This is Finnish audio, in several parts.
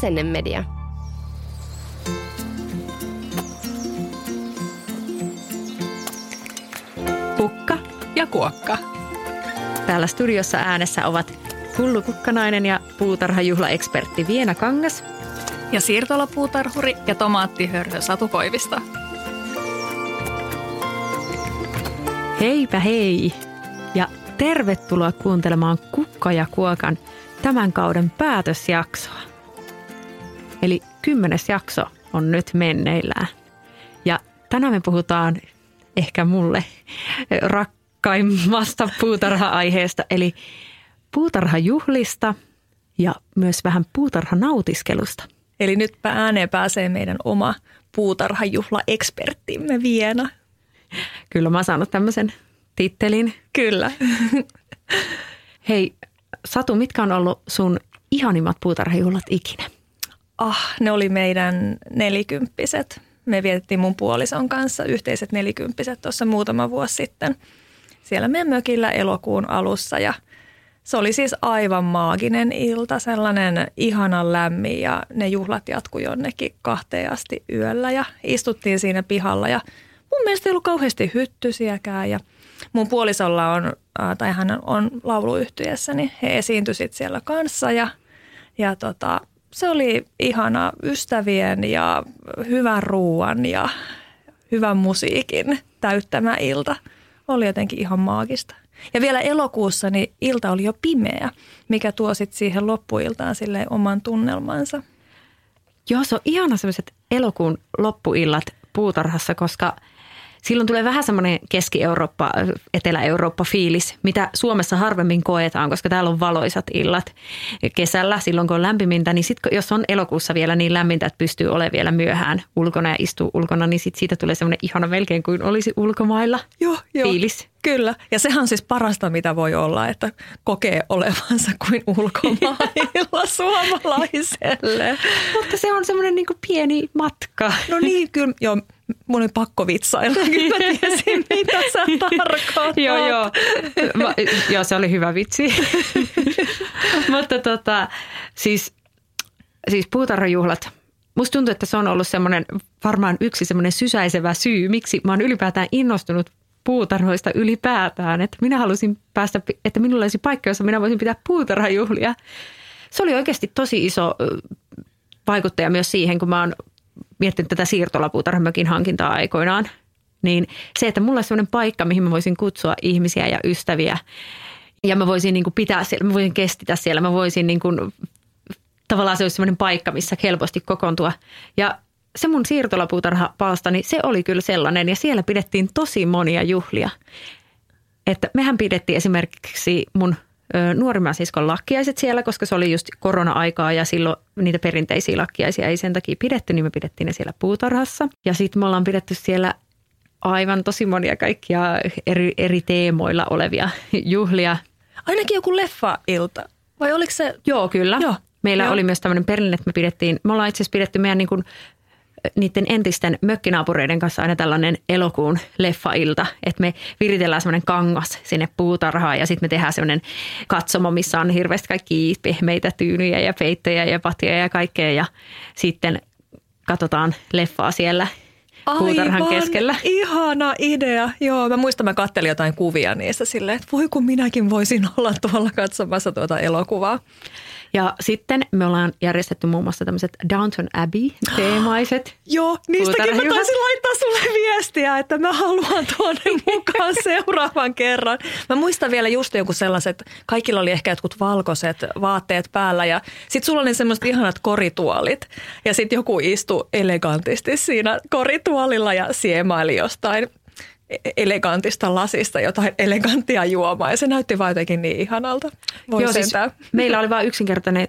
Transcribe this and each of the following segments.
Asennemedia. Pukka ja kuokka. Täällä studiossa äänessä ovat Hullu Kukkanainen ja puutarhajuhlaekspertti Viena Kangas. Ja siirtolapuutarhuri ja tomaattihörhö Satu Koivista. Heipä hei! Ja tervetuloa kuuntelemaan Kukka ja Kuokan tämän kauden päätösjaksoa. Eli kymmenes jakso on nyt menneillään. Ja tänään me puhutaan ehkä mulle rakkaimmasta puutarha-aiheesta, eli puutarhajuhlista ja myös vähän puutarhanautiskelusta. Eli nyt ääneen pääsee meidän oma puutarhajuhla-eksperttimme Viena. Kyllä mä oon saanut tämmöisen tittelin. Kyllä. Hei, Satu, mitkä on ollut sun ihanimmat puutarhajuhlat ikinä? Ah, ne oli meidän nelikymppiset. Me vietettiin mun puolison kanssa yhteiset nelikymppiset tuossa muutama vuosi sitten. Siellä meidän mökillä elokuun alussa ja se oli siis aivan maaginen ilta, sellainen ihanan lämmin ja ne juhlat jatkui jonnekin kahteen asti yöllä ja istuttiin siinä pihalla ja mun mielestä ei ollut kauheasti hyttysiäkään ja mun puolisolla on, tai hän on lauluyhtyessä, niin he esiintyivät siellä kanssa ja, ja tota, se oli ihana ystävien ja hyvän ruuan ja hyvän musiikin täyttämä ilta. Oli jotenkin ihan maagista. Ja vielä elokuussa niin ilta oli jo pimeä, mikä tuo sitten siihen loppuiltaan sille oman tunnelmansa. Joo, se on ihana sellaiset elokuun loppuillat puutarhassa, koska – silloin tulee vähän semmoinen Keski-Eurooppa, Etelä-Eurooppa-fiilis, mitä Suomessa harvemmin koetaan, koska täällä on valoisat illat kesällä silloin, kun on lämpimintä. Niin sitten jos on elokuussa vielä niin lämmintä, että pystyy olemaan vielä myöhään ulkona ja istuu ulkona, niin sit siitä tulee semmoinen ihana melkein kuin olisi ulkomailla joo, joo. fiilis. Kyllä, ja sehän on siis parasta, mitä voi olla, että kokee olevansa kuin ulkomailla suomalaiselle. Mutta se on semmoinen niin pieni matka. No niin, kyllä, joo, mun oli pakko vitsailla. Kyllä tiesin, mitä sä tarkoitat. joo, joo. Mä, joo, se oli hyvä vitsi. Mutta tota, siis, siis puutarhajuhlat. Musta tuntuu, että se on ollut semmoinen varmaan yksi semmoinen sysäisevä syy, miksi mä oon ylipäätään innostunut puutarhoista ylipäätään. Että minä halusin päästä, että minulla olisi paikka, jossa minä voisin pitää puutarhajuhlia. Se oli oikeasti tosi iso vaikuttaja myös siihen, kun mä oon miettinyt tätä siirtolapuutarhamökin hankintaa aikoinaan, niin se, että mulla olisi sellainen paikka, mihin mä voisin kutsua ihmisiä ja ystäviä ja mä voisin niin kuin pitää siellä, mä voisin kestitä siellä, mä voisin niin kuin, tavallaan se olisi sellainen paikka, missä helposti kokoontua. Ja se mun siirtolapuutarhapalsta, niin se oli kyllä sellainen ja siellä pidettiin tosi monia juhlia. Että mehän pidettiin esimerkiksi mun nuorimman siskon lakkiaiset siellä, koska se oli just korona-aikaa ja silloin niitä perinteisiä lakkiaisia ei sen takia pidetty, niin me pidettiin ne siellä puutarhassa. Ja sitten me ollaan pidetty siellä aivan tosi monia kaikkia eri, eri teemoilla olevia juhlia. Ainakin joku leffa-ilta, vai oliko se? Joo, kyllä. Joo. Meillä Joo. oli myös tämmöinen perinne, että me pidettiin, me ollaan itse asiassa pidetty meidän niin kuin niiden entisten mökkinaapureiden kanssa aina tällainen elokuun leffailta, että me viritellään semmoinen kangas sinne puutarhaan ja sitten me tehdään semmoinen katsomo, missä on hirveästi kaikki pehmeitä tyynyjä ja peittoja ja patjoja ja kaikkea ja sitten katsotaan leffaa siellä puutarhan Aivan keskellä. ihana idea. Joo, mä muistan, mä kattelin jotain kuvia niistä silleen, että voi kun minäkin voisin olla tuolla katsomassa tuota elokuvaa. Ja sitten me ollaan järjestetty muun muassa tämmöiset Downton Abbey-teemaiset. Joo, niistäkin mä taisin laittaa sulle viestiä, että mä haluan tuonne mukaan seuraavan kerran. Mä muistan vielä just joku sellaiset, kaikilla oli ehkä jotkut valkoiset vaatteet päällä ja sit sulla oli semmoiset ihanat korituolit ja sit joku istui elegantisti siinä korituolilla ja siemaili jostain elegantista lasista jotain eleganttia juomaa ja se näytti vaan jotenkin niin ihanalta. Voi Joo, siis meillä oli vain yksinkertainen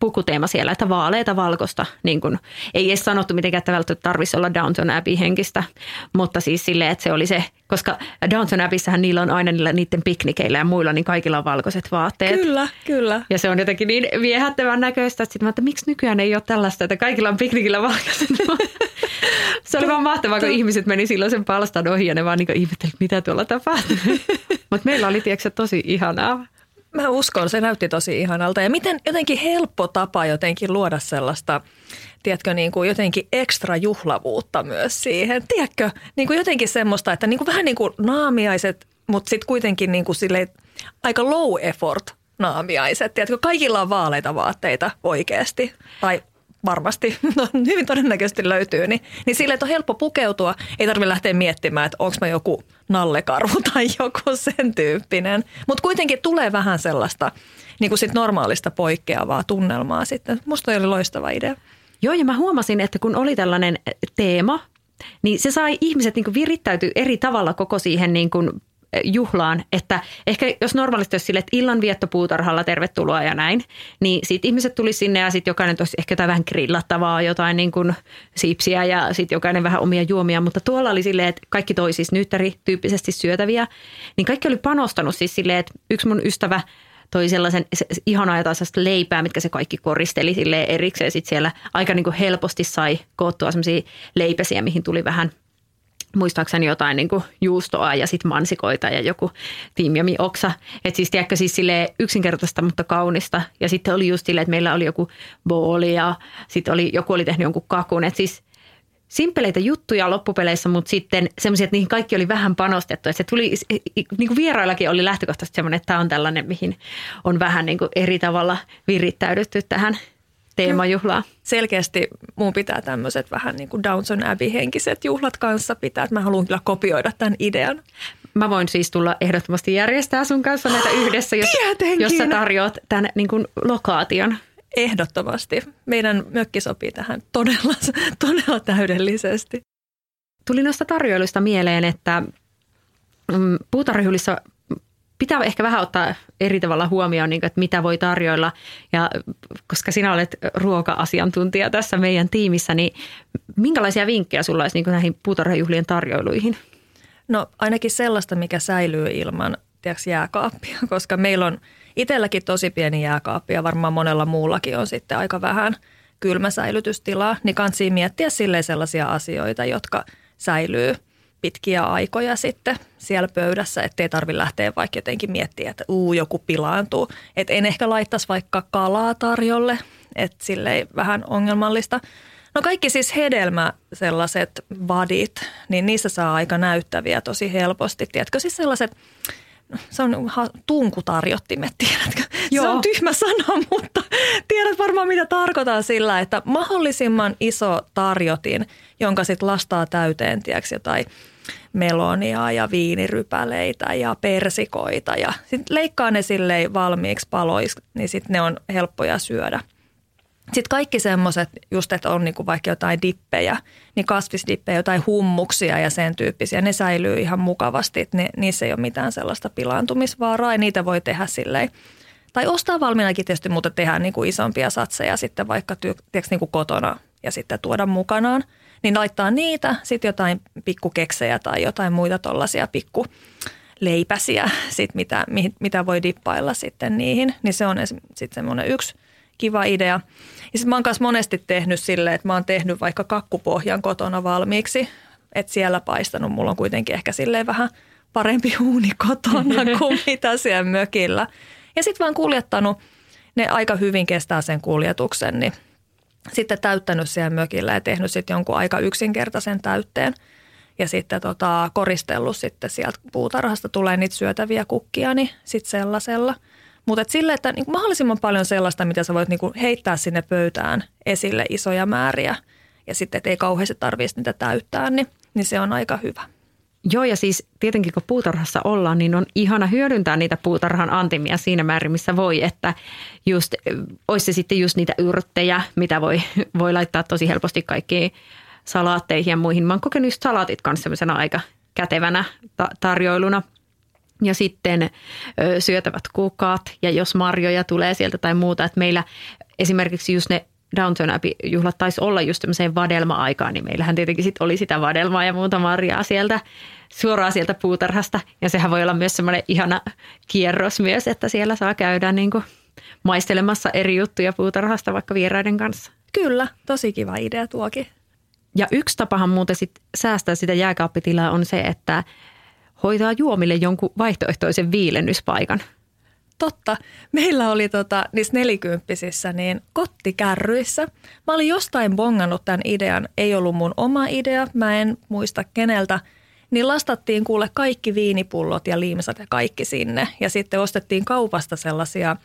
pukuteema siellä, että vaaleita valkosta. Niin kun, ei edes sanottu mitenkään, että välttämättä tarvitsisi olla Downton Abbey henkistä, mutta siis silleen, että se oli se, koska Downton Abbeysähän niillä on aina niillä niiden piknikeillä ja muilla, niin kaikilla on valkoiset vaatteet. Kyllä, kyllä. Ja se on jotenkin niin viehättävän näköistä, että, sit mä, että miksi nykyään ei ole tällaista, että kaikilla on piknikillä valkoiset Se oli vaan mahtavaa, kun ihmiset meni silloin sen palstan ohi ja ne vaan niin ihmettelivät, mitä tuolla tapahtuu. Mutta meillä oli tiedätkö, tosi ihanaa. Mä uskon, se näytti tosi ihanalta. Ja miten jotenkin helppo tapa jotenkin luoda sellaista, tiedätkö, niin kuin jotenkin ekstra juhlavuutta myös siihen. Tiedätkö, niin kuin jotenkin semmoista, että niin kuin vähän niin kuin naamiaiset, mutta sitten kuitenkin niin kuin sille aika low effort naamiaiset. Tiedätkö, kaikilla on vaaleita vaatteita oikeasti. Tai varmasti, no, hyvin todennäköisesti löytyy, niin, niin sille, että on helppo pukeutua. Ei tarvitse lähteä miettimään, että onko mä joku nallekarvu tai joku sen tyyppinen. Mutta kuitenkin tulee vähän sellaista niin kuin sit normaalista poikkeavaa tunnelmaa sitten. Musta oli loistava idea. Joo, ja mä huomasin, että kun oli tällainen teema, niin se sai ihmiset niin virittäytyä eri tavalla koko siihen niin kuin juhlaan, että ehkä jos normaalisti olisi sille, että illanvietto puutarhalla tervetuloa ja näin, niin sitten ihmiset tuli sinne ja sitten jokainen tosi ehkä jotain vähän grillattavaa, jotain niin kuin siipsiä ja sitten jokainen vähän omia juomia, mutta tuolla oli silleen, että kaikki toi siis tyyppisesti syötäviä, niin kaikki oli panostanut siis silleen, että yksi mun ystävä toi sellaisen se, ihanaa jotain leipää, mitkä se kaikki koristeli sille erikseen. Sitten siellä aika niin kuin helposti sai koottua sellaisia leipäsiä, mihin tuli vähän – muistaakseni jotain niin kuin juustoa ja sitten mansikoita ja joku tiimiami oksa. Että siis tiedätkö siis sille yksinkertaista, mutta kaunista. Ja sitten oli just silleen, että meillä oli joku booli ja sitten oli, joku oli tehnyt jonkun kakun. Että siis simpeleitä juttuja loppupeleissä, mutta sitten semmoisia, että niihin kaikki oli vähän panostettu. Että se tuli, niin kuin vieraillakin oli lähtökohtaisesti semmoinen, että tämä on tällainen, mihin on vähän niin kuin eri tavalla virittäydytty tähän – teemajuhlaa. Selkeästi mun pitää tämmöiset vähän niin kuin Downton Abbey-henkiset juhlat kanssa pitää, että mä haluan kyllä kopioida tämän idean. Mä voin siis tulla ehdottomasti järjestää sun kanssa näitä yhdessä, jos, jos sä tarjoat tämän niin kuin lokaation. Ehdottomasti. Meidän mökki sopii tähän todella, todella täydellisesti. Tuli noista tarjoiluista mieleen, että mm, puutarhjuhlissa pitää ehkä vähän ottaa eri tavalla huomioon, niin kuin, että mitä voi tarjoilla. Ja koska sinä olet ruoka-asiantuntija tässä meidän tiimissä, niin minkälaisia vinkkejä sulla olisi niin näihin puutarhajuhlien tarjoiluihin? No ainakin sellaista, mikä säilyy ilman tiedätkö, jääkaappia, koska meillä on itselläkin tosi pieni jääkaappi ja varmaan monella muullakin on sitten aika vähän kylmäsäilytystilaa, niin kansi miettiä silleen sellaisia asioita, jotka säilyy – pitkiä aikoja sitten siellä pöydässä, ettei tarvi lähteä vaikka jotenkin miettiä, että uu, joku pilaantuu. Että en ehkä laittaisi vaikka kalaa tarjolle, että silleen vähän ongelmallista. No kaikki siis hedelmä sellaiset vadit, niin niissä saa aika näyttäviä tosi helposti. Tiedätkö siis sellaiset, se on tunkutarjottimet, tiedätkö? Joo. Se on tyhmä sana, mutta tiedät varmaan mitä tarkoitan sillä, että mahdollisimman iso tarjotin, jonka sitten lastaa täyteen, tiedätkö, jotain melonia ja viinirypäleitä ja persikoita ja sitten leikkaa ne silleen valmiiksi paloiksi, niin sitten ne on helppoja syödä. Sitten kaikki semmoiset, just että on niinku vaikka jotain dippejä, niin kasvisdippejä, jotain hummuksia ja sen tyyppisiä, ne säilyy ihan mukavasti. Ne, niissä ei ole mitään sellaista pilaantumisvaaraa ja niitä voi tehdä silleen. Tai ostaa valmiinakin tietysti, mutta tehdä niinku isompia satseja sitten vaikka tiiäks, niinku kotona ja sitten tuoda mukanaan – niin laittaa niitä, sitten jotain pikkukeksejä tai jotain muita tuollaisia pikku leipäsiä, sit mitä, mitä voi dippailla sitten niihin. Niin se on sitten semmoinen yksi kiva idea. Sitten mä oon myös monesti tehnyt silleen, että mä oon tehnyt vaikka kakkupohjan kotona valmiiksi, että siellä paistanut. Mulla on kuitenkin ehkä silleen vähän parempi uuni kotona kuin mitä siellä mökillä. Ja sitten vaan kuljettanut, ne aika hyvin kestää sen kuljetuksen, niin – sitten täyttänyt siellä mökillä ja tehnyt sitten jonkun aika yksinkertaisen täytteen. Ja sitten tota, koristellut sitten sieltä puutarhasta tulee niitä syötäviä kukkia, niin sitten sellaisella. Mutta sille, että niin mahdollisimman paljon sellaista, mitä sä voit niin heittää sinne pöytään esille isoja määriä. Ja sitten, että ei kauheasti tarvitsisi niitä täyttää, niin, niin se on aika hyvä. Joo, ja siis tietenkin kun puutarhassa ollaan, niin on ihana hyödyntää niitä puutarhan antimia siinä määrin, missä voi, että just, olisi se sitten just niitä yrttejä, mitä voi, voi laittaa tosi helposti kaikkiin salaatteihin ja muihin. Mä oon kokenut just salaatit kanssa aika kätevänä ta- tarjoiluna. Ja sitten ö, syötävät kukat ja jos marjoja tulee sieltä tai muuta, että meillä esimerkiksi just ne Downton Abbey-juhlat taisi olla just tämmöiseen vadelma-aikaan, niin meillähän tietenkin sit oli sitä vadelmaa ja muuta marjaa sieltä suoraan sieltä puutarhasta. Ja sehän voi olla myös semmoinen ihana kierros myös, että siellä saa käydä niin kuin maistelemassa eri juttuja puutarhasta vaikka vieraiden kanssa. Kyllä, tosi kiva idea tuokin. Ja yksi tapahan muuten sit säästää sitä jääkaappitilaa on se, että hoitaa juomille jonkun vaihtoehtoisen viilennyspaikan. totta. Meillä oli tota, niissä nelikymppisissä niin kottikärryissä. Mä olin jostain bongannut tämän idean. Ei ollut mun oma idea, mä en muista keneltä. Niin lastattiin kuule kaikki viinipullot ja liimsat ja kaikki sinne. Ja sitten ostettiin kaupasta sellaisia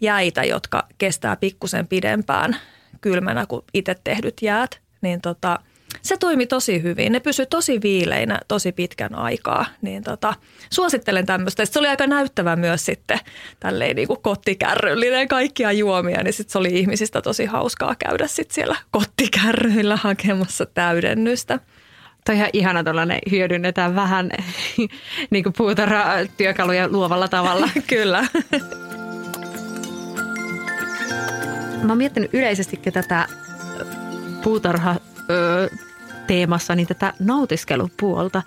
jäitä, jotka kestää pikkusen pidempään kylmänä kuin itse tehdyt jäät. Niin tota, se toimi tosi hyvin. Ne pysyi tosi viileinä tosi pitkän aikaa. Niin tota, suosittelen tämmöistä. Se oli aika näyttävä myös sitten tälleen niin kuin kottikärryllinen kaikkia juomia. Niin sitten se oli ihmisistä tosi hauskaa käydä sitten siellä kottikärryillä hakemassa täydennystä. Toi ihan ihana tuollainen, hyödynnetään vähän niin kuin puutarha-työkaluja luovalla tavalla. Kyllä. Mä oon miettinyt yleisestikin tätä puutarha teemassa niin tätä nautiskelupuolta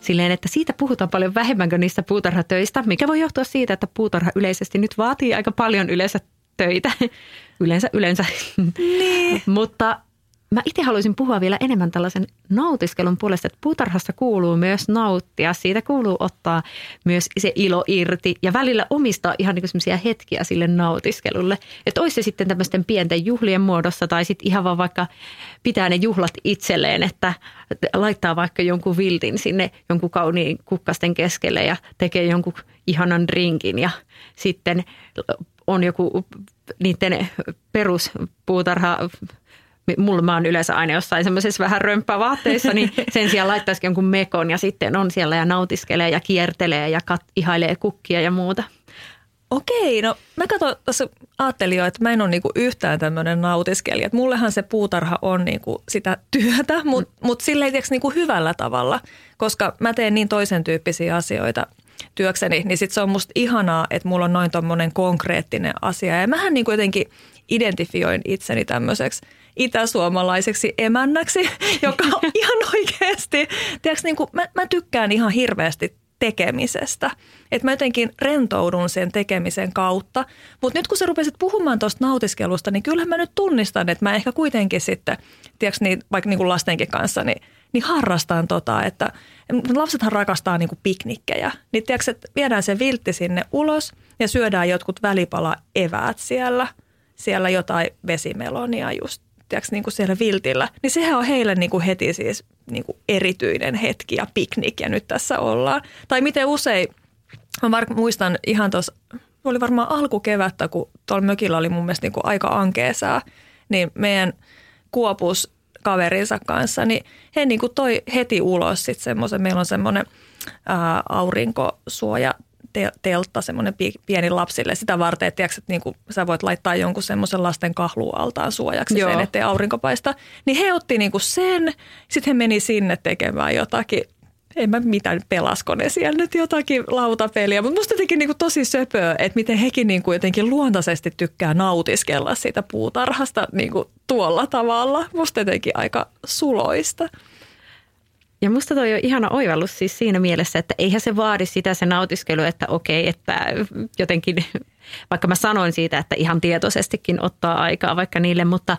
silleen, että siitä puhutaan paljon vähemmän kuin niistä puutarhatöistä, mikä voi johtua siitä, että puutarha yleisesti nyt vaatii aika paljon yleensä töitä. Yleensä, yleensä. Niin. Mutta Mä itse haluaisin puhua vielä enemmän tällaisen nautiskelun puolesta, että puutarhassa kuuluu myös nauttia. Siitä kuuluu ottaa myös se ilo irti ja välillä omistaa ihan niin semmoisia hetkiä sille nautiskelulle. Että olisi se sitten tämmöisten pienten juhlien muodossa tai sitten ihan vaan vaikka pitää ne juhlat itselleen, että laittaa vaikka jonkun viltin sinne jonkun kauniin kukkasten keskelle ja tekee jonkun ihanan drinkin ja sitten on joku niiden peruspuutarha mulla mä oon yleensä aina jossain semmoisessa vähän römppävaatteissa, niin sen sijaan laittaisikin jonkun mekon ja sitten on siellä ja nautiskelee ja kiertelee ja kat, ihailee kukkia ja muuta. Okei, no mä katson, tuossa ajattelin jo, että mä en ole niinku yhtään tämmöinen nautiskelija. Että mullehan se puutarha on niinku sitä työtä, mutta mm. mut silleen niinku hyvällä tavalla, koska mä teen niin toisen tyyppisiä asioita työkseni, niin sit se on musta ihanaa, että mulla on noin tommonen konkreettinen asia. Ja mähän niinku jotenkin identifioin itseni tämmöiseksi – itäsuomalaiseksi emännäksi, joka on ihan oikeasti, tiedätkö, niin kuin, mä, mä tykkään ihan hirveästi tekemisestä. Että mä jotenkin rentoudun sen tekemisen kautta. Mutta nyt kun sä rupesit puhumaan tuosta nautiskelusta, niin kyllähän mä nyt tunnistan, että mä ehkä kuitenkin sitten, tiedätkö, niin, vaikka niin kuin lastenkin kanssa, niin, niin harrastan tota, että lapsethan rakastaa niin kuin piknikkejä. Niin tiedätkö, että viedään se viltti sinne ulos ja syödään jotkut välipala eväät siellä. Siellä jotain vesimelonia just tiiäks, niin kuin siellä viltillä, niin sehän on heille niin kuin heti siis niin kuin erityinen hetki ja piknik ja nyt tässä ollaan. Tai miten usein, mä var- muistan ihan tuossa, oli varmaan alkukevättä, kun tuolla mökillä oli mun mielestä niin kuin aika ankeesää, niin meidän kuopus kaverinsa kanssa, niin he niin kuin toi heti ulos sitten semmoisen, meillä on semmoinen aurinkosuoja teltta, semmoinen pieni lapsille sitä varten, että, tiiäks, että niin kuin sä voit laittaa jonkun semmoisen lasten kahlualtaan suojaksi Joo. sen, ettei aurinko paista. Niin he otti niin kuin sen, sitten he meni sinne tekemään jotakin en mä mitään pelasko ne siellä nyt jotakin lautapeliä, mutta musta jotenkin niin kuin tosi söpöä, että miten hekin niin kuin jotenkin luontaisesti tykkää nautiskella siitä puutarhasta niin kuin tuolla tavalla. Musta jotenkin aika suloista. Ja musta toi on ihana oivallus siis siinä mielessä, että eihän se vaadi sitä se nautiskelu, että okei, että jotenkin, vaikka mä sanoin siitä, että ihan tietoisestikin ottaa aikaa vaikka niille, mutta,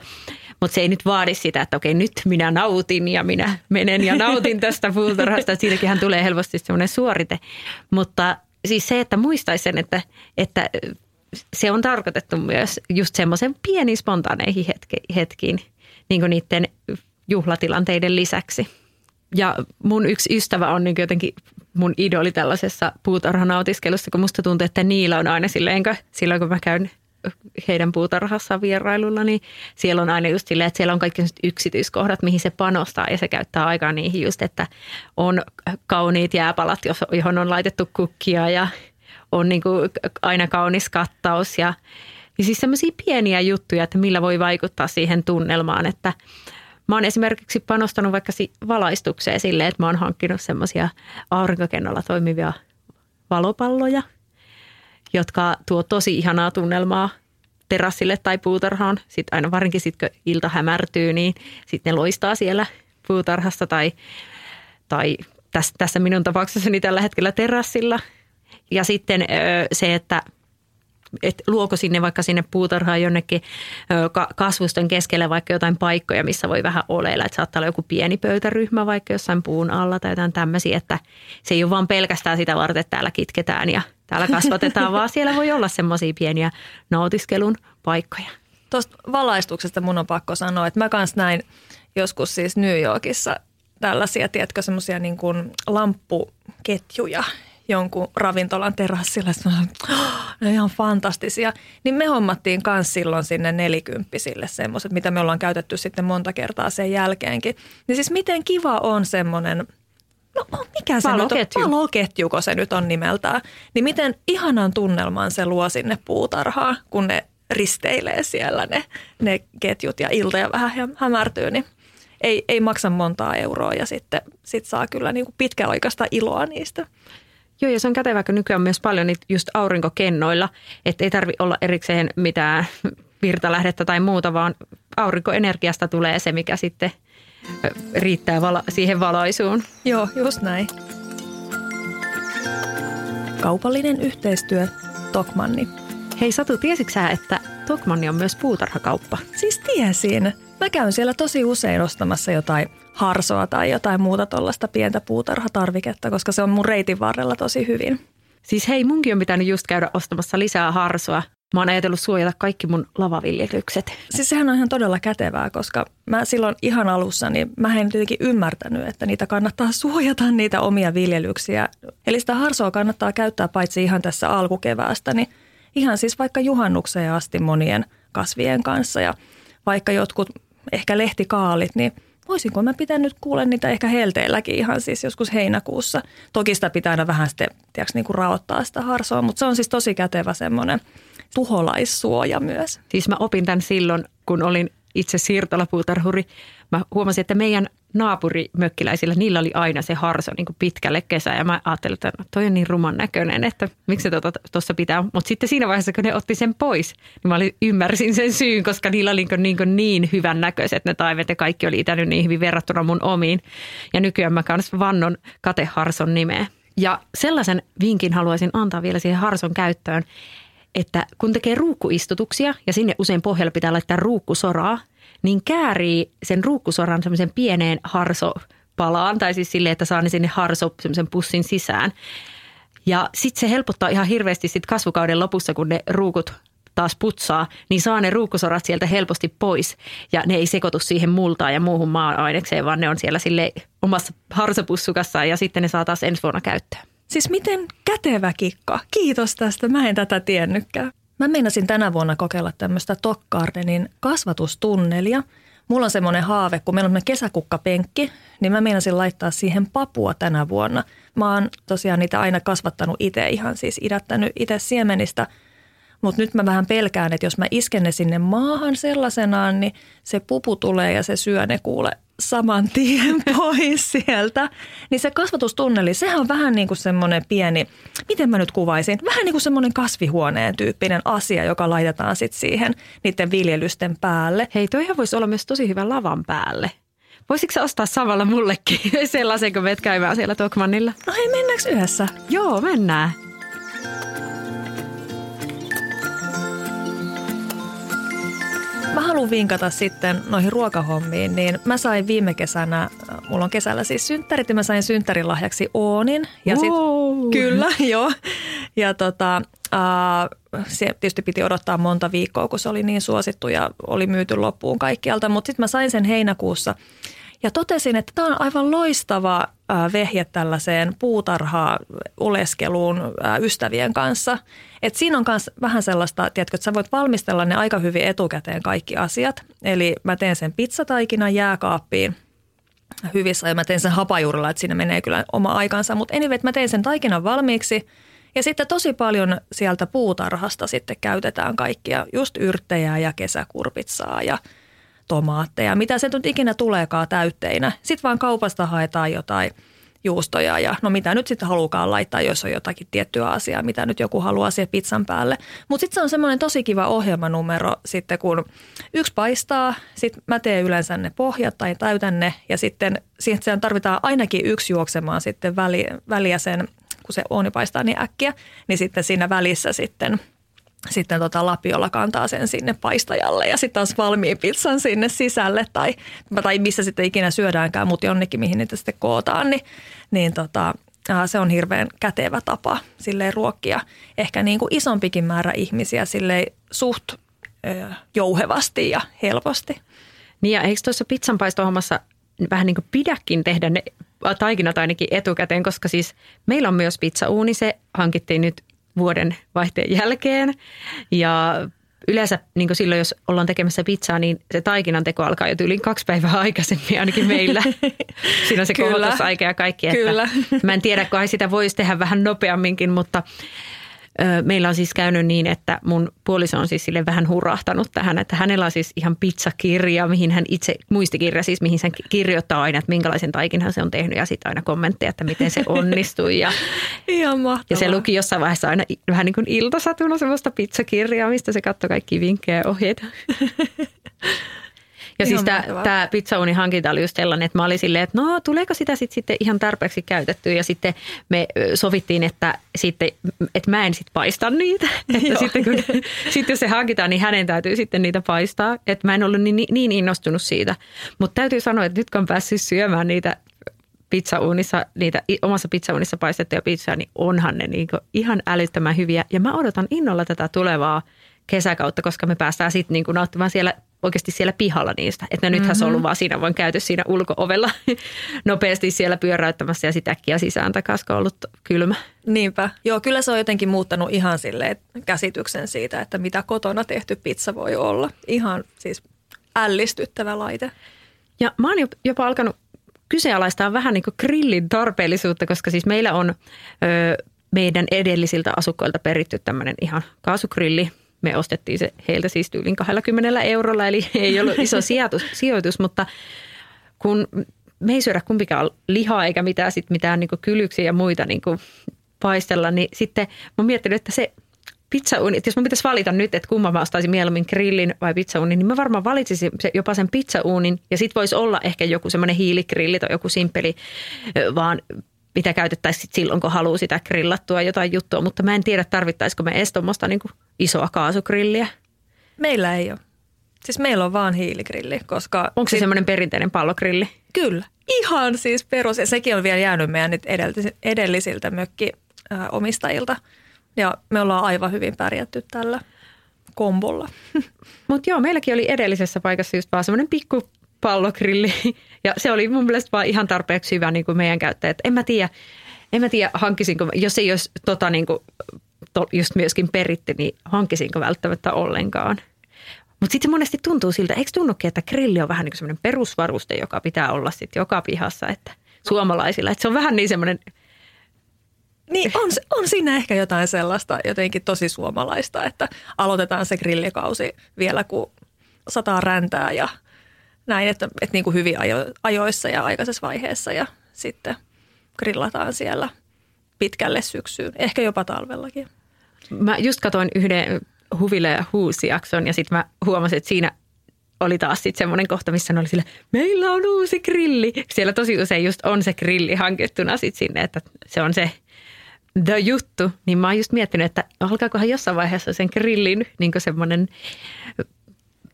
mutta se ei nyt vaadi sitä, että okei, nyt minä nautin ja minä menen ja nautin tästä puutarhasta. Siinäkin tulee helposti semmoinen suorite. Mutta siis se, että muistaisi sen, että, että se on tarkoitettu myös just semmoisen pieniin spontaaneihin hetkiin, niin kuin niiden juhlatilanteiden lisäksi. Ja mun yksi ystävä on niin jotenkin mun idoli tällaisessa puutarhanautiskelussa, kun musta tuntuu, että niillä on aina silleen, silloin kun mä käyn heidän puutarhassa vierailulla, niin siellä on aina just silleen, että siellä on kaikki yksityiskohdat, mihin se panostaa ja se käyttää aikaa niihin just, että on kauniit jääpalat, johon on laitettu kukkia ja on niin kuin aina kaunis kattaus ja, ja siis semmoisia pieniä juttuja, että millä voi vaikuttaa siihen tunnelmaan, että Mä oon esimerkiksi panostanut vaikka valaistukseen silleen, että mä oon hankkinut semmoisia aurinkokennolla toimivia valopalloja, jotka tuo tosi ihanaa tunnelmaa terassille tai puutarhaan. Sitten aina varinkin sitten kun ilta hämärtyy, niin sitten ne loistaa siellä puutarhassa tai, tai tässä, tässä minun tapauksessani tällä hetkellä terassilla. Ja sitten se, että että luoko sinne vaikka sinne puutarhaan jonnekin kasvuston keskelle vaikka jotain paikkoja, missä voi vähän oleilla. Että saattaa olla joku pieni pöytäryhmä vaikka jossain puun alla tai jotain tämmöisiä, että se ei ole vaan pelkästään sitä varten, että täällä kitketään ja täällä kasvatetaan, vaan siellä voi olla semmoisia pieniä nautiskelun paikkoja. Tuosta valaistuksesta mun on pakko sanoa, että mä kans näin joskus siis New Yorkissa tällaisia, tiedätkö, semmoisia niin lamppuketjuja jonkun ravintolan terassilla. Oh, ne on ihan fantastisia. Niin me hommattiin myös silloin sinne nelikymppisille semmoiset, mitä me ollaan käytetty sitten monta kertaa sen jälkeenkin. Niin siis miten kiva on semmoinen No mikä se valoketju. nyt on? Valoketjuko se nyt on nimeltään. Niin miten ihanan tunnelman se luo sinne puutarhaan, kun ne risteilee siellä ne, ne ketjut ja ilta ja vähän hämärtyy, niin ei, ei maksa montaa euroa ja sitten sit saa kyllä niin kuin pitkäaikaista iloa niistä. Joo, ja se on kätevä, kun nykyään myös paljon niitä just aurinkokennoilla, että ei tarvi olla erikseen mitään virtalähdettä tai muuta, vaan aurinkoenergiasta tulee se, mikä sitten riittää vala- siihen valoisuun. Joo, just näin. Kaupallinen yhteistyö Tokmanni. Hei Satu, tiesitkö että Tokmanni on myös puutarhakauppa? Siis tiesin. Mä käyn siellä tosi usein ostamassa jotain harsoa tai jotain muuta tuollaista pientä puutarhatarviketta, koska se on mun reitin varrella tosi hyvin. Siis hei, munkin on pitänyt just käydä ostamassa lisää harsoa. Mä oon ajatellut suojata kaikki mun lavaviljelykset. Siis sehän on ihan todella kätevää, koska mä silloin ihan alussa, niin mä en tietenkin ymmärtänyt, että niitä kannattaa suojata niitä omia viljelyksiä. Eli sitä harsoa kannattaa käyttää paitsi ihan tässä alkukeväästä, niin ihan siis vaikka juhannukseen asti monien kasvien kanssa. Ja vaikka jotkut ehkä lehtikaalit, niin voisinko mä pitänyt kuulla niitä ehkä helteilläkin ihan siis joskus heinäkuussa. Toki sitä pitää aina vähän sitten, tiedätkö, niin kuin raottaa sitä harsoa, mutta se on siis tosi kätevä semmoinen tuholaissuoja myös. Siis mä opin tämän silloin, kun olin itse siirtolapuutarhuri. Mä huomasin, että meidän naapurimökkiläisillä, niillä oli aina se harso niin kuin pitkälle kesään. Ja mä ajattelin, että no, toi on niin ruman näköinen, että miksi tuossa tota, pitää. Mutta sitten siinä vaiheessa, kun ne otti sen pois, niin mä olin, ymmärsin sen syyn, koska niillä oli niin, niin, niin hyvän näköiset ne taivet ja kaikki oli itänyt niin hyvin verrattuna mun omiin. Ja nykyään mä kanssa vannon kateharson nimeä. Ja sellaisen vinkin haluaisin antaa vielä siihen harson käyttöön, että kun tekee ruukkuistutuksia ja sinne usein pohjalla pitää laittaa ruukkusoraa, niin käärii sen ruukkusoran semmoisen pieneen harsopalaan, tai siis silleen, että saa ne sinne harso semmoisen pussin sisään. Ja sitten se helpottaa ihan hirveästi sit kasvukauden lopussa, kun ne ruukut taas putsaa, niin saa ne ruukkusorat sieltä helposti pois. Ja ne ei sekoitu siihen multaan ja muuhun maa-ainekseen, vaan ne on siellä sille omassa harsopussukassaan ja sitten ne saa taas ensi vuonna käyttöön. Siis miten kätevä kikka. Kiitos tästä, mä en tätä tiennytkään. Mä meinasin tänä vuonna kokeilla tämmöistä Tokkardenin kasvatustunnelia. Mulla on semmoinen haave, kun meillä on kesäkukkapenkki, niin mä meinasin laittaa siihen papua tänä vuonna. Mä oon tosiaan niitä aina kasvattanut itse, ihan siis idättänyt itse siemenistä. Mutta nyt mä vähän pelkään, että jos mä isken ne sinne maahan sellaisenaan, niin se pupu tulee ja se syö ne kuule saman tien pois sieltä. Niin se kasvatustunneli, sehän on vähän niin kuin semmoinen pieni, miten mä nyt kuvaisin, vähän niin kuin semmoinen kasvihuoneen tyyppinen asia, joka laitetaan sitten siihen niiden viljelysten päälle. Hei, toihan voisi olla myös tosi hyvä lavan päälle. Voisitko ostaa samalla mullekin sellaisen, kun menet käymään siellä Tokmanilla? No hei, mennäänkö yhdessä? Joo, mennään. Mä haluan vinkata sitten noihin ruokahommiin, niin mä sain viime kesänä, mulla on kesällä siis synttärit ja mä sain synttärilahjaksi Oonin. Ja sit, kyllä, joo. Ja tota, äh, se tietysti piti odottaa monta viikkoa, kun se oli niin suosittu ja oli myyty loppuun kaikkialta, mutta sitten mä sain sen heinäkuussa ja totesin, että tämä on aivan loistava vehje tällaiseen puutarhaa oleskeluun ystävien kanssa. Et siinä on myös vähän sellaista, tiedätkö, että sä voit valmistella ne aika hyvin etukäteen kaikki asiat. Eli mä teen sen pizzataikinan jääkaappiin hyvissä ja mä teen sen hapajuurilla, että siinä menee kyllä oma aikansa. Mutta anyway, mä teen sen taikinan valmiiksi ja sitten tosi paljon sieltä puutarhasta sitten käytetään kaikkia just yrttejä ja kesäkurpitsaa ja – tomaatteja, mitä se nyt ikinä tuleekaan täytteinä. Sitten vaan kaupasta haetaan jotain juustoja ja no mitä nyt sitten halukaan laittaa, jos on jotakin tiettyä asiaa, mitä nyt joku haluaa siihen pizzan päälle. Mutta sitten se on semmoinen tosi kiva ohjelmanumero sitten, kun yksi paistaa, sitten mä teen yleensä ne pohjat tai täytän ne ja sitten siihen tarvitaan ainakin yksi juoksemaan sitten väli, väliä sen, kun se ooni paistaa niin äkkiä, niin sitten siinä välissä sitten sitten tota lapiolla kantaa sen sinne paistajalle ja sitten taas valmiin pizzan sinne sisälle tai, tai missä sitten ikinä syödäänkään, mutta jonnekin mihin niitä sitten kootaan, niin, niin tota, se on hirveän kätevä tapa silleen ruokkia ehkä niin kuin isompikin määrä ihmisiä silleen suht jouhevasti ja helposti. Niin ja eikö tuossa pizzanpaistohommassa vähän niin kuin pidäkin tehdä ne taikinat ainakin etukäteen, koska siis meillä on myös pizzauuni, se hankittiin nyt vuoden vaihteen jälkeen ja yleensä niin kuin silloin, jos ollaan tekemässä pizzaa, niin se taikinan teko alkaa jo yli kaksi päivää aikaisemmin ainakin meillä. Siinä on se kohotusaika ja kaikki. Että Kyllä. Mä en tiedä, kun sitä voisi tehdä vähän nopeamminkin, mutta Meillä on siis käynyt niin, että mun puoliso on siis sille vähän hurahtanut tähän, että hänellä on siis ihan pizzakirja, mihin hän itse, muistikirja siis, mihin hän kirjoittaa aina, että minkälaisen taikinhan se on tehnyt ja sitten aina kommentteja, että miten se onnistui. Ja, ihan mahtavaa. Ja se luki jossain vaiheessa aina vähän niin kuin iltasatuna semmoista pizzakirjaa, mistä se katsoi kaikki vinkkejä ja ohjeita. Ja ihan siis tämä pizzaunin hankinta oli just sellainen, että mä olin silleen, että no tuleeko sitä sit sitten ihan tarpeeksi käytettyä. Ja sitten me sovittiin, että, sitten, että mä en sitten paista niitä. Että sitten kun sitten jos se hankitaan, niin hänen täytyy sitten niitä paistaa. Että mä en ollut niin, niin innostunut siitä. Mutta täytyy sanoa, että nyt kun on päässyt syömään niitä pizzauunissa, niitä omassa pizzauunissa paistettuja pizzaa, niin onhan ne niin ihan älyttömän hyviä. Ja mä odotan innolla tätä tulevaa kesäkautta, koska me päästään sitten niin nauttimaan siellä oikeasti siellä pihalla niistä. Että nythän mm-hmm. se on ollut mm-hmm. vaan siinä voin käytös siinä ulkoovella nopeasti siellä pyöräyttämässä ja sitten äkkiä sisään takaisin, on ollut kylmä. Niinpä. Joo, kyllä se on jotenkin muuttanut ihan silleen käsityksen siitä, että mitä kotona tehty pizza voi olla. Ihan siis ällistyttävä laite. Ja mä oon jopa alkanut kyseenalaistaa vähän niin kuin grillin tarpeellisuutta, koska siis meillä on ö, meidän edellisiltä asukkailta peritty tämmöinen ihan kaasugrilli – me ostettiin se heiltä siis tyylin 20 eurolla, eli ei ollut iso sijoitus, sijoitus mutta kun me ei syödä kumpikaan lihaa eikä mitään, sit mitään niin kylyksiä ja muita niin paistella, niin sitten mä miettinyt, että se pizzauuni, että jos mä pitäisi valita nyt, että kumman mä ostaisin mieluummin grillin vai pizzauunin, niin mä varmaan valitsisin jopa sen pizzauunin ja sitten voisi olla ehkä joku semmoinen hiiligrilli tai joku simpeli, vaan mitä käytettäisiin silloin, kun haluaa sitä grillattua jotain juttua, mutta mä en tiedä, tarvittaisiko me edes tuommoista niin isoa kaasugrilliä. Meillä ei ole. Siis meillä on vaan hiiligrilli, koska... Onko se sit... semmoinen perinteinen pallogrilli? Kyllä. Ihan siis perus. Ja sekin on vielä jäänyt meidän nyt edellisiltä mökkiomistajilta. Ja me ollaan aivan hyvin pärjätty tällä kombolla. Mutta joo, meilläkin oli edellisessä paikassa just vaan semmoinen pikku pallogrilli. Ja se oli mun mielestä vaan ihan tarpeeksi hyvä niin kuin meidän käyttäjät. En mä tiedä, en mä tiedä hankkisinko, jos ei olisi tota niin kuin, to, just myöskin peritty, niin hankkisinko välttämättä ollenkaan. Mutta sitten monesti tuntuu siltä, eikö tunnukin, että grilli on vähän niin kuin semmoinen perusvaruste, joka pitää olla sitten joka pihassa, että suomalaisilla. Että se on vähän niin semmoinen niin on, on siinä ehkä jotain sellaista jotenkin tosi suomalaista, että aloitetaan se grillikausi vielä kun sataa räntää ja näin, että, että niin kuin hyvin ajo, ajoissa ja aikaisessa vaiheessa ja sitten grillataan siellä pitkälle syksyyn, ehkä jopa talvellakin. Mä just katsoin yhden Huvile ja Huusi-jakson ja sitten mä huomasin, että siinä oli taas sitten semmoinen kohta, missä ne oli sille, meillä on uusi grilli. Siellä tosi usein just on se grilli hankittuna sitten sinne, että se on se the juttu. Niin mä oon just miettinyt, että alkaakohan jossain vaiheessa sen grillin niin semmoinen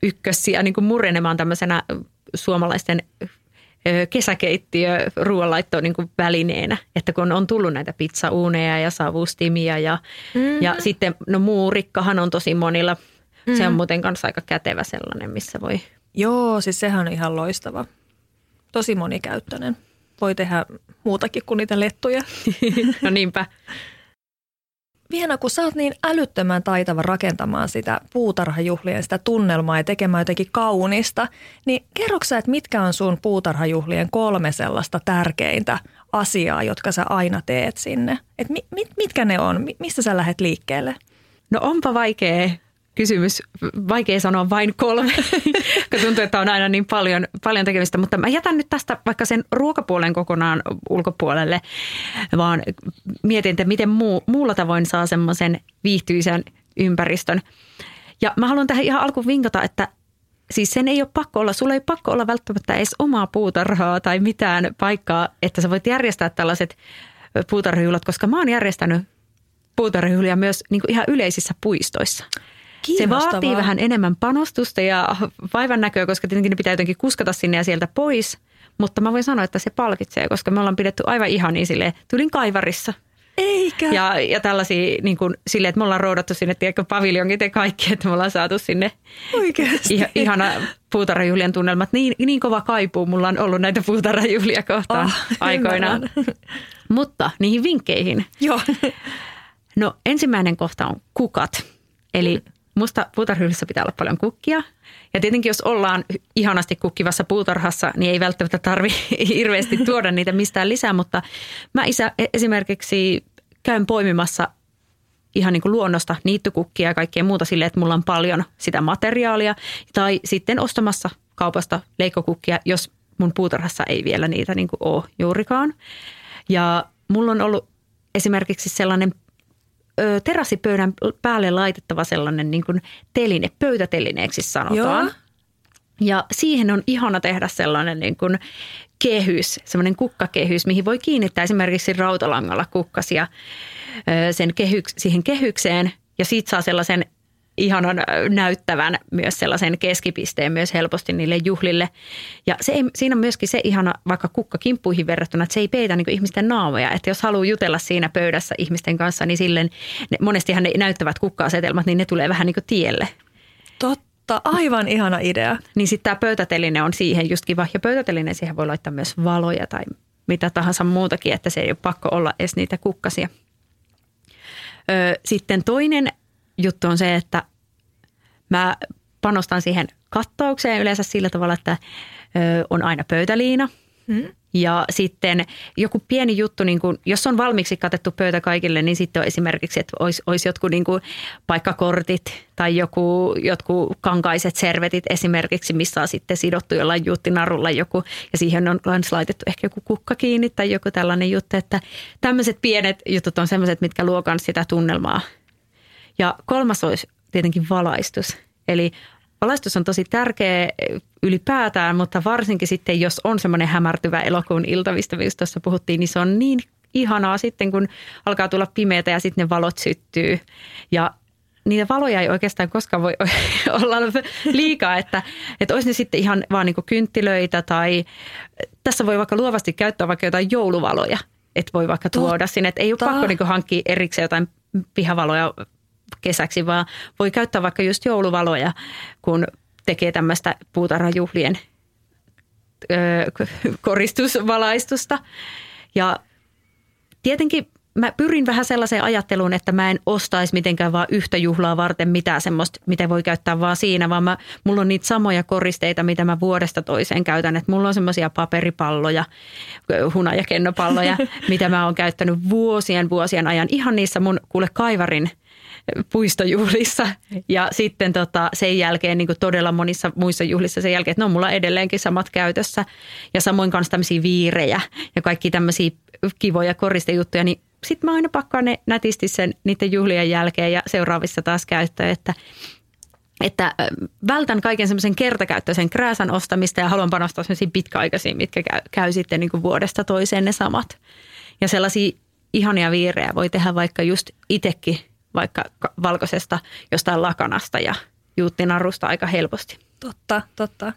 ykkössiä niin kuin murenemaan tämmöisenä suomalaisten kesäkeittiö ruoanlaitto niin kuin välineenä, että kun on tullut näitä pizzauuneja ja savustimia ja, mm-hmm. ja sitten no muurikkahan on tosi monilla, mm-hmm. se on mm-hmm. muuten kanssa aika kätevä sellainen, missä voi. Joo, siis sehän on ihan loistava. Tosi monikäyttöinen. Voi tehdä muutakin kuin niitä lettuja. no niinpä. Viena, kun sä oot niin älyttömän taitava rakentamaan sitä puutarhajuhlien sitä tunnelmaa ja tekemään jotenkin kaunista, niin kerroksä, että mitkä on sun puutarhajuhlien kolme sellaista tärkeintä asiaa, jotka sä aina teet sinne? Et mit, mit, mitkä ne on? Mistä sä lähdet liikkeelle? No onpa vaikea kysymys. Vaikea sanoa vain kolme, kun tuntuu, että on aina niin paljon, paljon tekemistä. Mutta mä jätän nyt tästä vaikka sen ruokapuolen kokonaan ulkopuolelle, vaan mietin, että miten muu, muulla tavoin saa semmoisen viihtyisen ympäristön. Ja mä haluan tähän ihan alkuun vinkata, että siis sen ei ole pakko olla, sulla ei pakko olla välttämättä edes omaa puutarhaa tai mitään paikkaa, että sä voit järjestää tällaiset puutarhajuhlat, koska mä oon järjestänyt puutarhajuhlia myös niin ihan yleisissä puistoissa. Se vaatii vähän enemmän panostusta ja vaivan näköä, koska tietenkin ne pitää jotenkin kuskata sinne ja sieltä pois. Mutta mä voin sanoa, että se palkitsee, koska me ollaan pidetty aivan ihan niin silleen, tulin kaivarissa. Eikä. Ja, ja tällaisia niin kuin, silleen, että me ollaan roudattu sinne tiedätkö, paviljonkit ja kaikki, että me ollaan saatu sinne Oikeasti. Iha, ihana puutarhajuhlien tunnelmat. Niin, niin kova kaipuu mulla on ollut näitä puutarhajuhlia kohtaan oh, aikoinaan. Mutta niihin vinkkeihin. Joo. No ensimmäinen kohta on kukat. Eli musta puutarhyylissä pitää olla paljon kukkia. Ja tietenkin jos ollaan ihanasti kukkivassa puutarhassa, niin ei välttämättä tarvi hirveästi tuoda niitä mistään lisää. Mutta mä isä e- esimerkiksi käyn poimimassa ihan niin kuin luonnosta niittykukkia ja kaikkea muuta sille, että mulla on paljon sitä materiaalia. Tai sitten ostamassa kaupasta leikkokukkia, jos mun puutarhassa ei vielä niitä niin kuin ole juurikaan. Ja mulla on ollut esimerkiksi sellainen ö, terassipöydän päälle laitettava sellainen niin kuin teline, pöytätelineeksi sanotaan. Joo. Ja siihen on ihana tehdä sellainen niin kuin kehys, semmoinen kukkakehys, mihin voi kiinnittää esimerkiksi rautalangalla kukkasia sen kehyks, siihen kehykseen. Ja siitä saa sellaisen ihanan näyttävän myös sellaisen keskipisteen myös helposti niille juhlille. Ja se ei, siinä on myöskin se ihana vaikka kukkakimppuihin verrattuna, että se ei peitä niin ihmisten naamoja. Että jos haluaa jutella siinä pöydässä ihmisten kanssa, niin silleen ne, monestihan ne näyttävät kukka-asetelmat, niin ne tulee vähän niin kuin tielle. Totta, aivan ihana idea. Niin sitten tämä pöytäteline on siihen just kiva. Ja pöytäteline siihen voi laittaa myös valoja tai mitä tahansa muutakin, että se ei ole pakko olla edes niitä kukkasia. Sitten toinen juttu on se, että mä panostan siihen kattaukseen yleensä sillä tavalla, että on aina pöytäliina. Hmm. Ja sitten joku pieni juttu, niin kuin, jos on valmiiksi katettu pöytä kaikille, niin sitten on esimerkiksi, että olisi, olisi jotkut niin kuin paikkakortit tai joku, jotkut kankaiset servetit esimerkiksi, missä on sitten sidottu jollain juttinarulla joku ja siihen on myös laitettu ehkä joku kukka kiinni tai joku tällainen juttu, että tämmöiset pienet jutut on sellaiset, mitkä luokan sitä tunnelmaa. Ja kolmas olisi tietenkin valaistus. Eli valaistus on tosi tärkeä ylipäätään, mutta varsinkin sitten, jos on semmoinen hämärtyvä elokuun iltavista, mistä tuossa puhuttiin, niin se on niin ihanaa sitten, kun alkaa tulla pimeätä ja sitten ne valot syttyy. Ja niitä valoja ei oikeastaan koskaan voi olla liikaa, että, että olisi ne sitten ihan vaan niin kynttilöitä tai tässä voi vaikka luovasti käyttää vaikka jotain jouluvaloja, että voi vaikka tuoda Totta. sinne, että ei ole pakko niin hankkia erikseen jotain pihavaloja kesäksi, vaan voi käyttää vaikka just jouluvaloja, kun tekee tämmöistä puutarhajuhlien koristusvalaistusta. Ja tietenkin mä pyrin vähän sellaiseen ajatteluun, että mä en ostaisi mitenkään vaan yhtä juhlaa varten mitään semmoista, mitä voi käyttää vaan siinä, vaan mä, mulla on niitä samoja koristeita, mitä mä vuodesta toiseen käytän. Että mulla on semmoisia paperipalloja, hunajakennopalloja, mitä mä oon käyttänyt vuosien vuosien ajan. Ihan niissä mun kuule kaivarin puistojuhlissa. Ja sitten tota, sen jälkeen niin todella monissa muissa juhlissa sen jälkeen, että ne on mulla edelleenkin samat käytössä. Ja samoin kanssa tämmöisiä viirejä ja kaikki tämmöisiä kivoja koristejuttuja, niin sitten mä aina pakkaan ne nätisti sen niiden juhlien jälkeen ja seuraavissa taas käyttöön, että että vältän kaiken semmoisen kertakäyttöisen krääsän ostamista ja haluan panostaa semmoisiin pitkäaikaisiin, mitkä käy, käy sitten niin kuin vuodesta toiseen ne samat. Ja sellaisia ihania viirejä voi tehdä vaikka just itsekin vaikka valkoisesta jostain lakanasta ja juuttinarusta aika helposti. Totta, totta.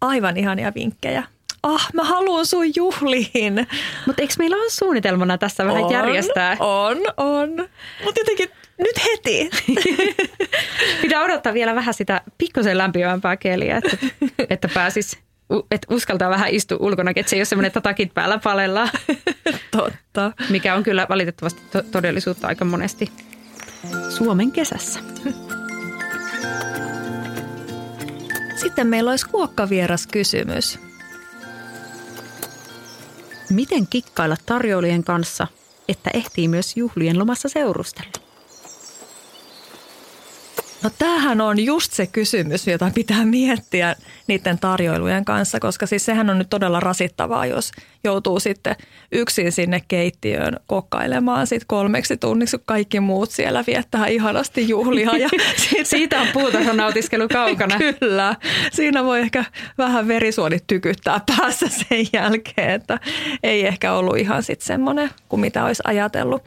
Aivan ihania vinkkejä. Ah, mä haluan sun juhliin. Mutta eikö meillä ole suunnitelmana tässä vähän on, järjestää? On, on. Mutta jotenkin nyt heti. Pitää odottaa vielä vähän sitä pikkusen lämpimämpää keliä, että, että pääsis että uskaltaa vähän istua ulkona, että se ei ole semmoinen, että takit päällä palellaan. Totta. Mikä on kyllä valitettavasti to- todellisuutta aika monesti. Suomen kesässä. Sitten meillä olisi kuokkavieras kysymys. Miten kikkailla tarjoilijan kanssa, että ehtii myös juhlien lomassa seurustella? No tämähän on just se kysymys, jota pitää miettiä niiden tarjoilujen kanssa, koska siis sehän on nyt todella rasittavaa, jos joutuu sitten yksin sinne keittiöön kokkailemaan sit kolmeksi tunniksi, kun kaikki muut siellä viettää ihanasti juhlia. Ja sit... Siitä on nautiskelu kaukana. Kyllä. Siinä voi ehkä vähän verisuonit tykyttää päässä sen jälkeen, että ei ehkä ollut ihan sitten semmoinen kuin mitä olisi ajatellut.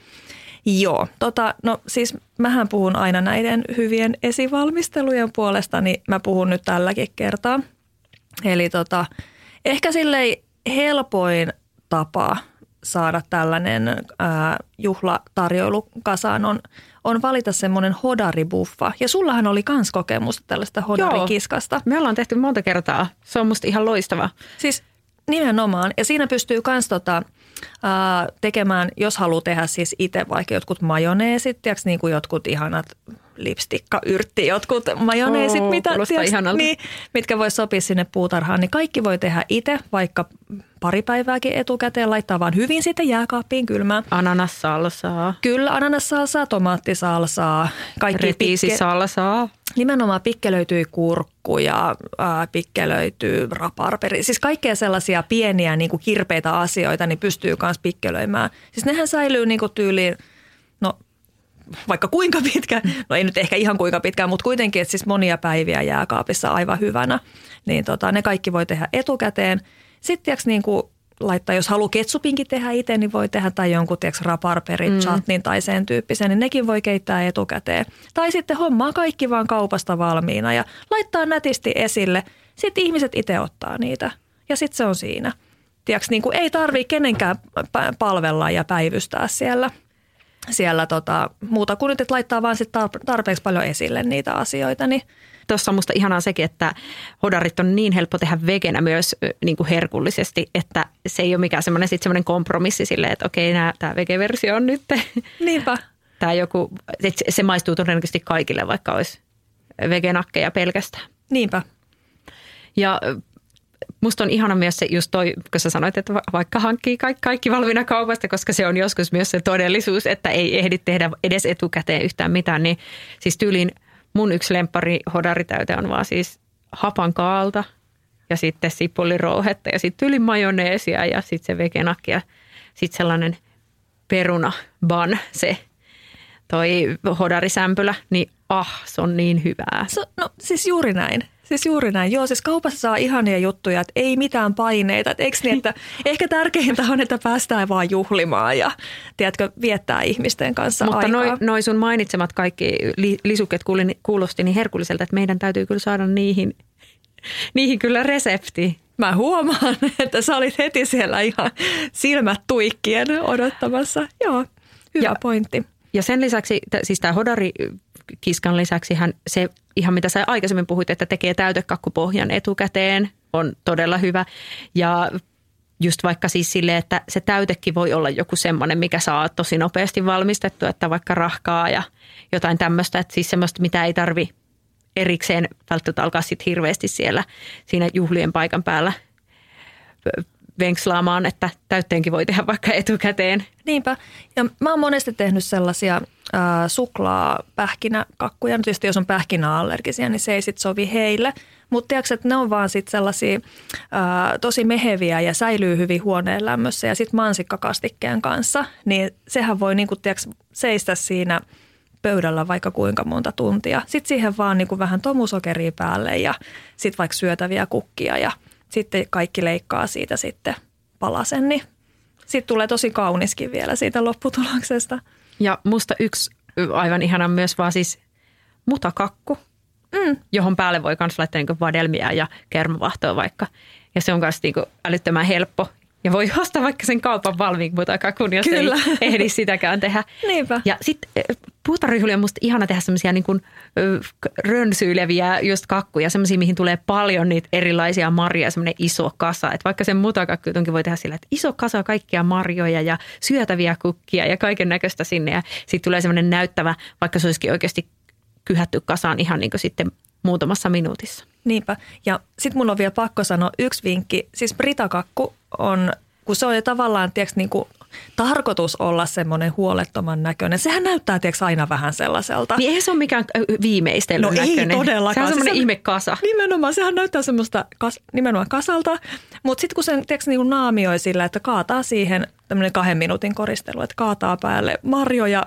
Joo, tota, no siis mähän puhun aina näiden hyvien esivalmistelujen puolesta, niin mä puhun nyt tälläkin kertaa. Eli tota, ehkä silleen helpoin tapa saada tällainen ää, juhlatarjoilu kasaan on, on valita semmoinen hodaribuffa. Ja sullahan oli kans kokemusta tällaista hodarikiskasta. Joo, me ollaan tehty monta kertaa. Se on musta ihan loistava. Siis nimenomaan. Ja siinä pystyy kans tota, tekemään, jos haluaa tehdä siis itse vaikka jotkut majoneesit, tiiäks, niin kuin jotkut ihanat lipstikka, yrtti, jotkut majoneesit, Oo, mitä, ihanalta. niin, mitkä voi sopia sinne puutarhaan, niin kaikki voi tehdä itse, vaikka pari päivääkin etukäteen, laittaa vaan hyvin sitten jääkaappiin kylmään. Ananassalsaa, Kyllä, ananassalsaa, tomaattisalsaa, kaikki pikke, ripiisisalsaa. nimenomaan pikkelöityi kurkku ja ää, pikkelöityy raparperi. Siis kaikkea sellaisia pieniä niin kuin kirpeitä asioita, niin pystyy myös pikkelöimään. Siis nehän säilyy niin kuin tyyliin, vaikka kuinka pitkä, no ei nyt ehkä ihan kuinka pitkään, mutta kuitenkin, että siis monia päiviä jääkaapissa aivan hyvänä. Niin tota, ne kaikki voi tehdä etukäteen. Sitten tiiäks, niin kuin laittaa, jos haluaa ketsupinkin tehdä itse, niin voi tehdä tai jonkun tiiäks, raparperi, mm. chutnin tai sen tyyppisen, niin nekin voi keittää etukäteen. Tai sitten hommaa kaikki vaan kaupasta valmiina ja laittaa nätisti esille. Sitten ihmiset itse ottaa niitä ja sitten se on siinä. Tiiäks, niin kuin ei tarvitse kenenkään palvella ja päivystää siellä – siellä tota, muuta kuin nyt, että laittaa vaan sit tarpeeksi paljon esille niitä asioita, niin Tuossa on musta ihanaa sekin, että hodarit on niin helppo tehdä vegenä myös niin kuin herkullisesti, että se ei ole mikään semmoinen, sit semmoinen kompromissi silleen, että okei, tämä vegeversio on nyt. niinpä. Tämä joku, se- se maistuu todennäköisesti kaikille, vaikka olisi vegenakkeja pelkästään. Niinpä. Ja musta on ihana myös se just toi, kun sä sanoit, että va- vaikka hankkii kaikki, kaikki valmiina kaupasta, koska se on joskus myös se todellisuus, että ei ehdi tehdä edes etukäteen yhtään mitään. Niin siis tyyliin mun yksi lemppari hodaritäyte on vaan siis hapan kaalta ja sitten sipulirouhetta ja sitten tyyliin majoneesia ja sitten se vegenakki ja sitten sellainen peruna ban, se toi hodarisämpylä, niin ah, se on niin hyvää. So, no siis juuri näin. Siis juuri näin. Joo, siis kaupassa saa ihania juttuja, että ei mitään paineita. Että eikö niin, että ehkä tärkeintä on, että päästään vaan juhlimaan ja tiedätkö, viettää ihmisten kanssa Mutta aikaa. noi, noi sun mainitsemat kaikki li, lisukkeet kuuli, kuulosti niin herkulliselta, että meidän täytyy kyllä saada niihin, niihin kyllä resepti. Mä huomaan, että sä olit heti siellä ihan silmät tuikkien odottamassa. Joo, hyvä Ja- pointti. Ja sen lisäksi, siis tämä hodarikiskan lisäksi hän se ihan mitä sä aikaisemmin puhuit, että tekee täytekakkupohjan etukäteen, on todella hyvä. Ja just vaikka siis sille, että se täytekin voi olla joku semmoinen, mikä saa tosi nopeasti valmistettua, että vaikka rahkaa ja jotain tämmöistä, että siis semmoista, mitä ei tarvi erikseen välttämättä alkaa sitten hirveästi siellä siinä juhlien paikan päällä venkslaamaan, että täytteenkin voi tehdä vaikka etukäteen. Niinpä. Ja mä oon monesti tehnyt sellaisia ää, suklaapähkinäkakkuja. No tietysti jos on pähkinäallergisia, niin se ei sit sovi heille. Mutta tiedätkö, että ne on vaan sit sellaisia ää, tosi meheviä ja säilyy hyvin huoneen lämmössä. Ja sitten mansikkakastikkeen kanssa, niin sehän voi niinku, tiedätkö, seistä siinä pöydällä vaikka kuinka monta tuntia. Sitten siihen vaan niinku vähän tomusokeria päälle ja sitten vaikka syötäviä kukkia ja sitten kaikki leikkaa siitä sitten palasen, niin sitten tulee tosi kauniskin vielä siitä lopputuloksesta. Ja musta yksi aivan ihana myös vaan siis mutakakku, Mm. johon päälle voi myös laittaa niinku vadelmia ja kermavahtoa vaikka. Ja se on myös niinku älyttömän helppo. Ja voi ostaa vaikka sen kaupan valmiin mutakakun, jos Kyllä. ei ehdi sitäkään tehdä. Niinpä. Ja sitten puutarhajuhlia on musta ihana tehdä semmoisia niin rönsyileviä just kakkuja, semmoisia, mihin tulee paljon niitä erilaisia marjoja, semmoinen iso kasa. Et vaikka sen mutakakkutonkin voi tehdä sillä, että iso kasa kaikkia marjoja ja syötäviä kukkia ja kaiken näköistä sinne. Ja sitten tulee semmoinen näyttävä, vaikka se olisikin oikeasti kyhätty kasaan ihan niin kuin sitten muutamassa minuutissa. Niinpä. Ja sitten mun on vielä pakko sanoa yksi vinkki. Siis britakakku on, kun se on jo tavallaan, tiedätkö, niin kuin tarkoitus olla semmoinen huolettoman näköinen. Sehän näyttää, tiedätkö, aina vähän sellaiselta. Niin eihän se ole mikään viimeistelyn No ei näköinen. todellakaan. Se on semmoinen se- ihme kasa. Nimenomaan, sehän näyttää semmoista kas, nimenomaan kasalta, mutta sitten kun sen tiedätkö, niin kuin naamioi sillä, että kaataa siihen tämmöinen kahden minuutin koristelu, että kaataa päälle marjoja,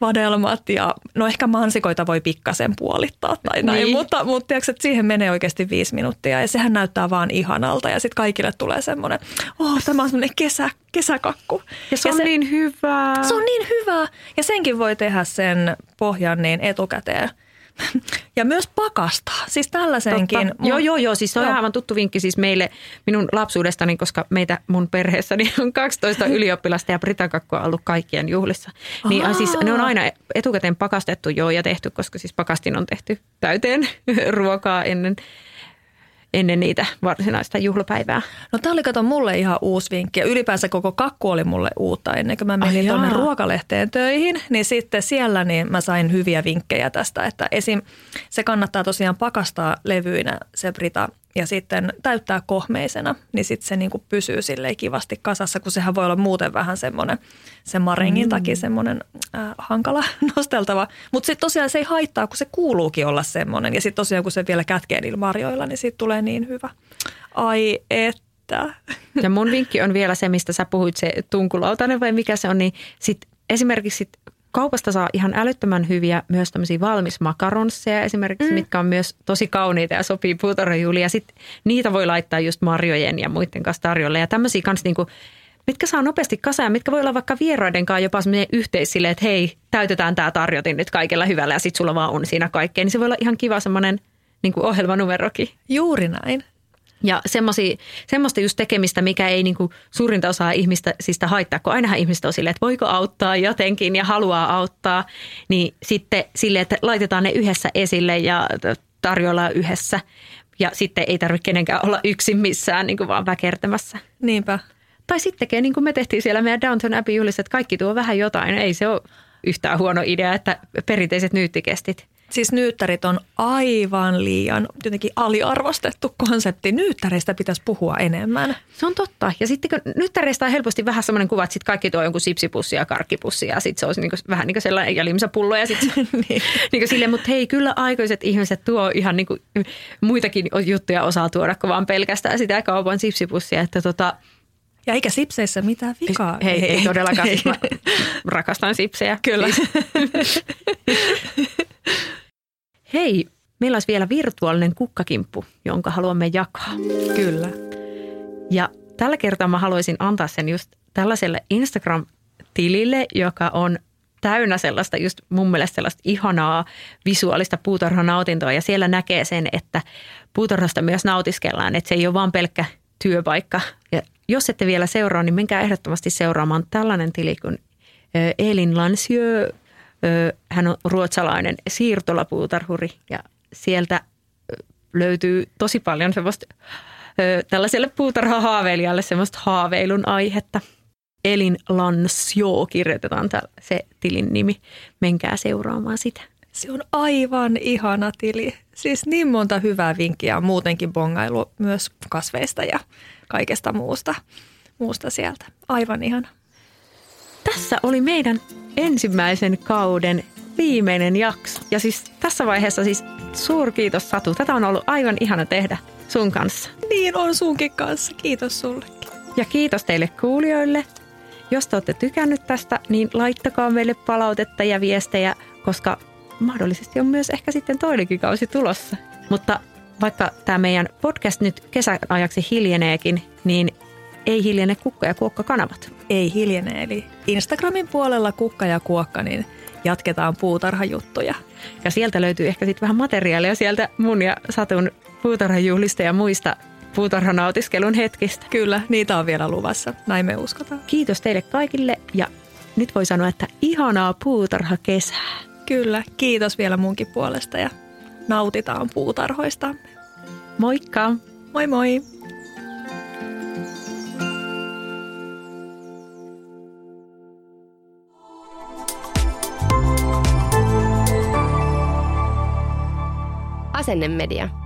vadelmat ja no ehkä mansikoita voi pikkasen puolittaa tai näin, Niin. mutta, mutta tiedätkö, että siihen menee oikeasti viisi minuuttia ja sehän näyttää vaan ihanalta ja sitten kaikille tulee semmoinen, oh tämä on semmoinen kesä, kesäkakku. Ja se on niin hyvää. Se on niin hyvä ja senkin voi tehdä sen pohjan niin etukäteen. Ja myös pakastaa, siis tällaisenkin. Totta. Joo, joo, joo. Siis se on Joo. aivan tuttu vinkki siis meille minun lapsuudestani, koska meitä mun perheessäni on 12 ylioppilasta ja britakakkua ollut kaikkien juhlissa. Niin Aa. siis ne on aina etukäteen pakastettu joo ja tehty, koska siis pakastin on tehty täyteen ruokaa ennen, ennen niitä varsinaista juhlapäivää. No tämä oli kato mulle ihan uusi vinkki ja ylipäänsä koko kakku oli mulle uutta ennen kuin mä Ai menin jaa. tuonne ruokalehteen töihin. Niin sitten siellä niin mä sain hyviä vinkkejä tästä, että esim. se kannattaa tosiaan pakastaa levyinä se Brita ja sitten täyttää kohmeisena, niin sitten se niinku pysyy silleen kivasti kasassa, kun sehän voi olla muuten vähän semmoinen sen marengin mm. takia semmoinen äh, hankala nosteltava. Mutta sitten tosiaan se ei haittaa, kun se kuuluukin olla semmoinen. Ja sitten tosiaan kun se vielä kätkee niillä marjoilla, niin siitä tulee niin hyvä. Ai että. Ja mun vinkki on vielä se, mistä sä puhuit, se tunkulautainen vai mikä se on, niin sit esimerkiksi sit kaupasta saa ihan älyttömän hyviä myös tämmöisiä valmismakaronsseja esimerkiksi, mm. mitkä on myös tosi kauniita ja sopii puutarhajuhliin. Ja sitten niitä voi laittaa just marjojen ja muiden kanssa tarjolle. Ja tämmöisiä kanssa niinku, mitkä saa nopeasti kasaan, mitkä voi olla vaikka vieraiden kanssa jopa semmoinen yhteis sille, että hei, täytetään tämä tarjotin nyt kaikella hyvällä ja sitten sulla vaan on siinä kaikkea. Niin se voi olla ihan kiva semmoinen niinku ohjelmanumerokin. Juuri näin. Ja semmosia, semmoista just tekemistä, mikä ei niinku suurinta osaa ihmistä siis haittaa, kun ainahan ihmistä on silleen, että voiko auttaa jotenkin ja haluaa auttaa, niin sitten silleen, että laitetaan ne yhdessä esille ja tarjoillaan yhdessä. Ja sitten ei tarvitse kenenkään olla yksin missään niin kuin vaan väkertämässä. Niinpä. Tai sitten tekee niin kuin me tehtiin siellä meidän Downton Abbey juhlissa, että kaikki tuo vähän jotain. Ei se ole yhtään huono idea, että perinteiset nyyttikestit. Siis nyyttärit on aivan liian jotenkin aliarvostettu konsepti. Nyyttäreistä pitäisi puhua enemmän. Se on totta. Ja sitten kun nyt on helposti vähän semmoinen kuva, että sitten kaikki tuo jonkun sipsipussi ja karkkipussi ja sitten se olisi niinku, vähän niin kuin sellainen ja limsapullo ja sitten niin. niin silleen, mutta hei, kyllä aikuiset ihmiset tuo ihan niin kuin muitakin juttuja osaa tuoda kuin vaan pelkästään sitä kaupan sipsipussia, että tota, Ja eikä sipseissä mitään vikaa. hei, ei, ei todellakaan, siis mä rakastan sipsejä. Kyllä. Siis. hei, meillä olisi vielä virtuaalinen kukkakimppu, jonka haluamme jakaa. Kyllä. Ja tällä kertaa mä haluaisin antaa sen just tällaiselle Instagram-tilille, joka on täynnä sellaista just mun mielestä sellaista ihanaa visuaalista puutarhanautintoa ja siellä näkee sen, että puutarhasta myös nautiskellaan, että se ei ole vaan pelkkä työpaikka. Jos ette vielä seuraa, niin menkää ehdottomasti seuraamaan tällainen tili kuin Elin Lansjö. Ö, Hän on ruotsalainen siirtolapuutarhuri ja sieltä löytyy tosi paljon semmoista tällaiselle puutarhahaaveilijalle semmoista haaveilun aihetta. Elin Lansjö kirjoitetaan se tilin nimi. Menkää seuraamaan sitä. Se on aivan ihana tili. Siis niin monta hyvää vinkkiä muutenkin bongailu myös kasveista ja kaikesta muusta, muusta sieltä. Aivan ihana. Tässä oli meidän ensimmäisen kauden viimeinen jakso. Ja siis tässä vaiheessa siis suurkiitos Satu. Tätä on ollut aivan ihana tehdä sun kanssa. Niin on sunkin kanssa. Kiitos sullekin. Ja kiitos teille kuulijoille. Jos te olette tykännyt tästä, niin laittakaa meille palautetta ja viestejä, koska mahdollisesti on myös ehkä sitten toinenkin kausi tulossa. Mutta vaikka tämä meidän podcast nyt kesän ajaksi hiljeneekin, niin ei hiljene kukka- ja kuokka-kanavat. Ei hiljene, eli Instagramin puolella kukka ja kuokka, niin jatketaan puutarhajuttuja. Ja sieltä löytyy ehkä sitten vähän materiaalia sieltä mun ja Satun puutarhajuhlista ja muista puutarhanautiskelun hetkistä. Kyllä, niitä on vielä luvassa. Näin me uskotaan. Kiitos teille kaikille ja nyt voi sanoa, että ihanaa puutarhakesää. Kyllä, kiitos vielä munkin puolesta ja nautitaan puutarhoistamme. Moikka! Moi moi! Asennemedia.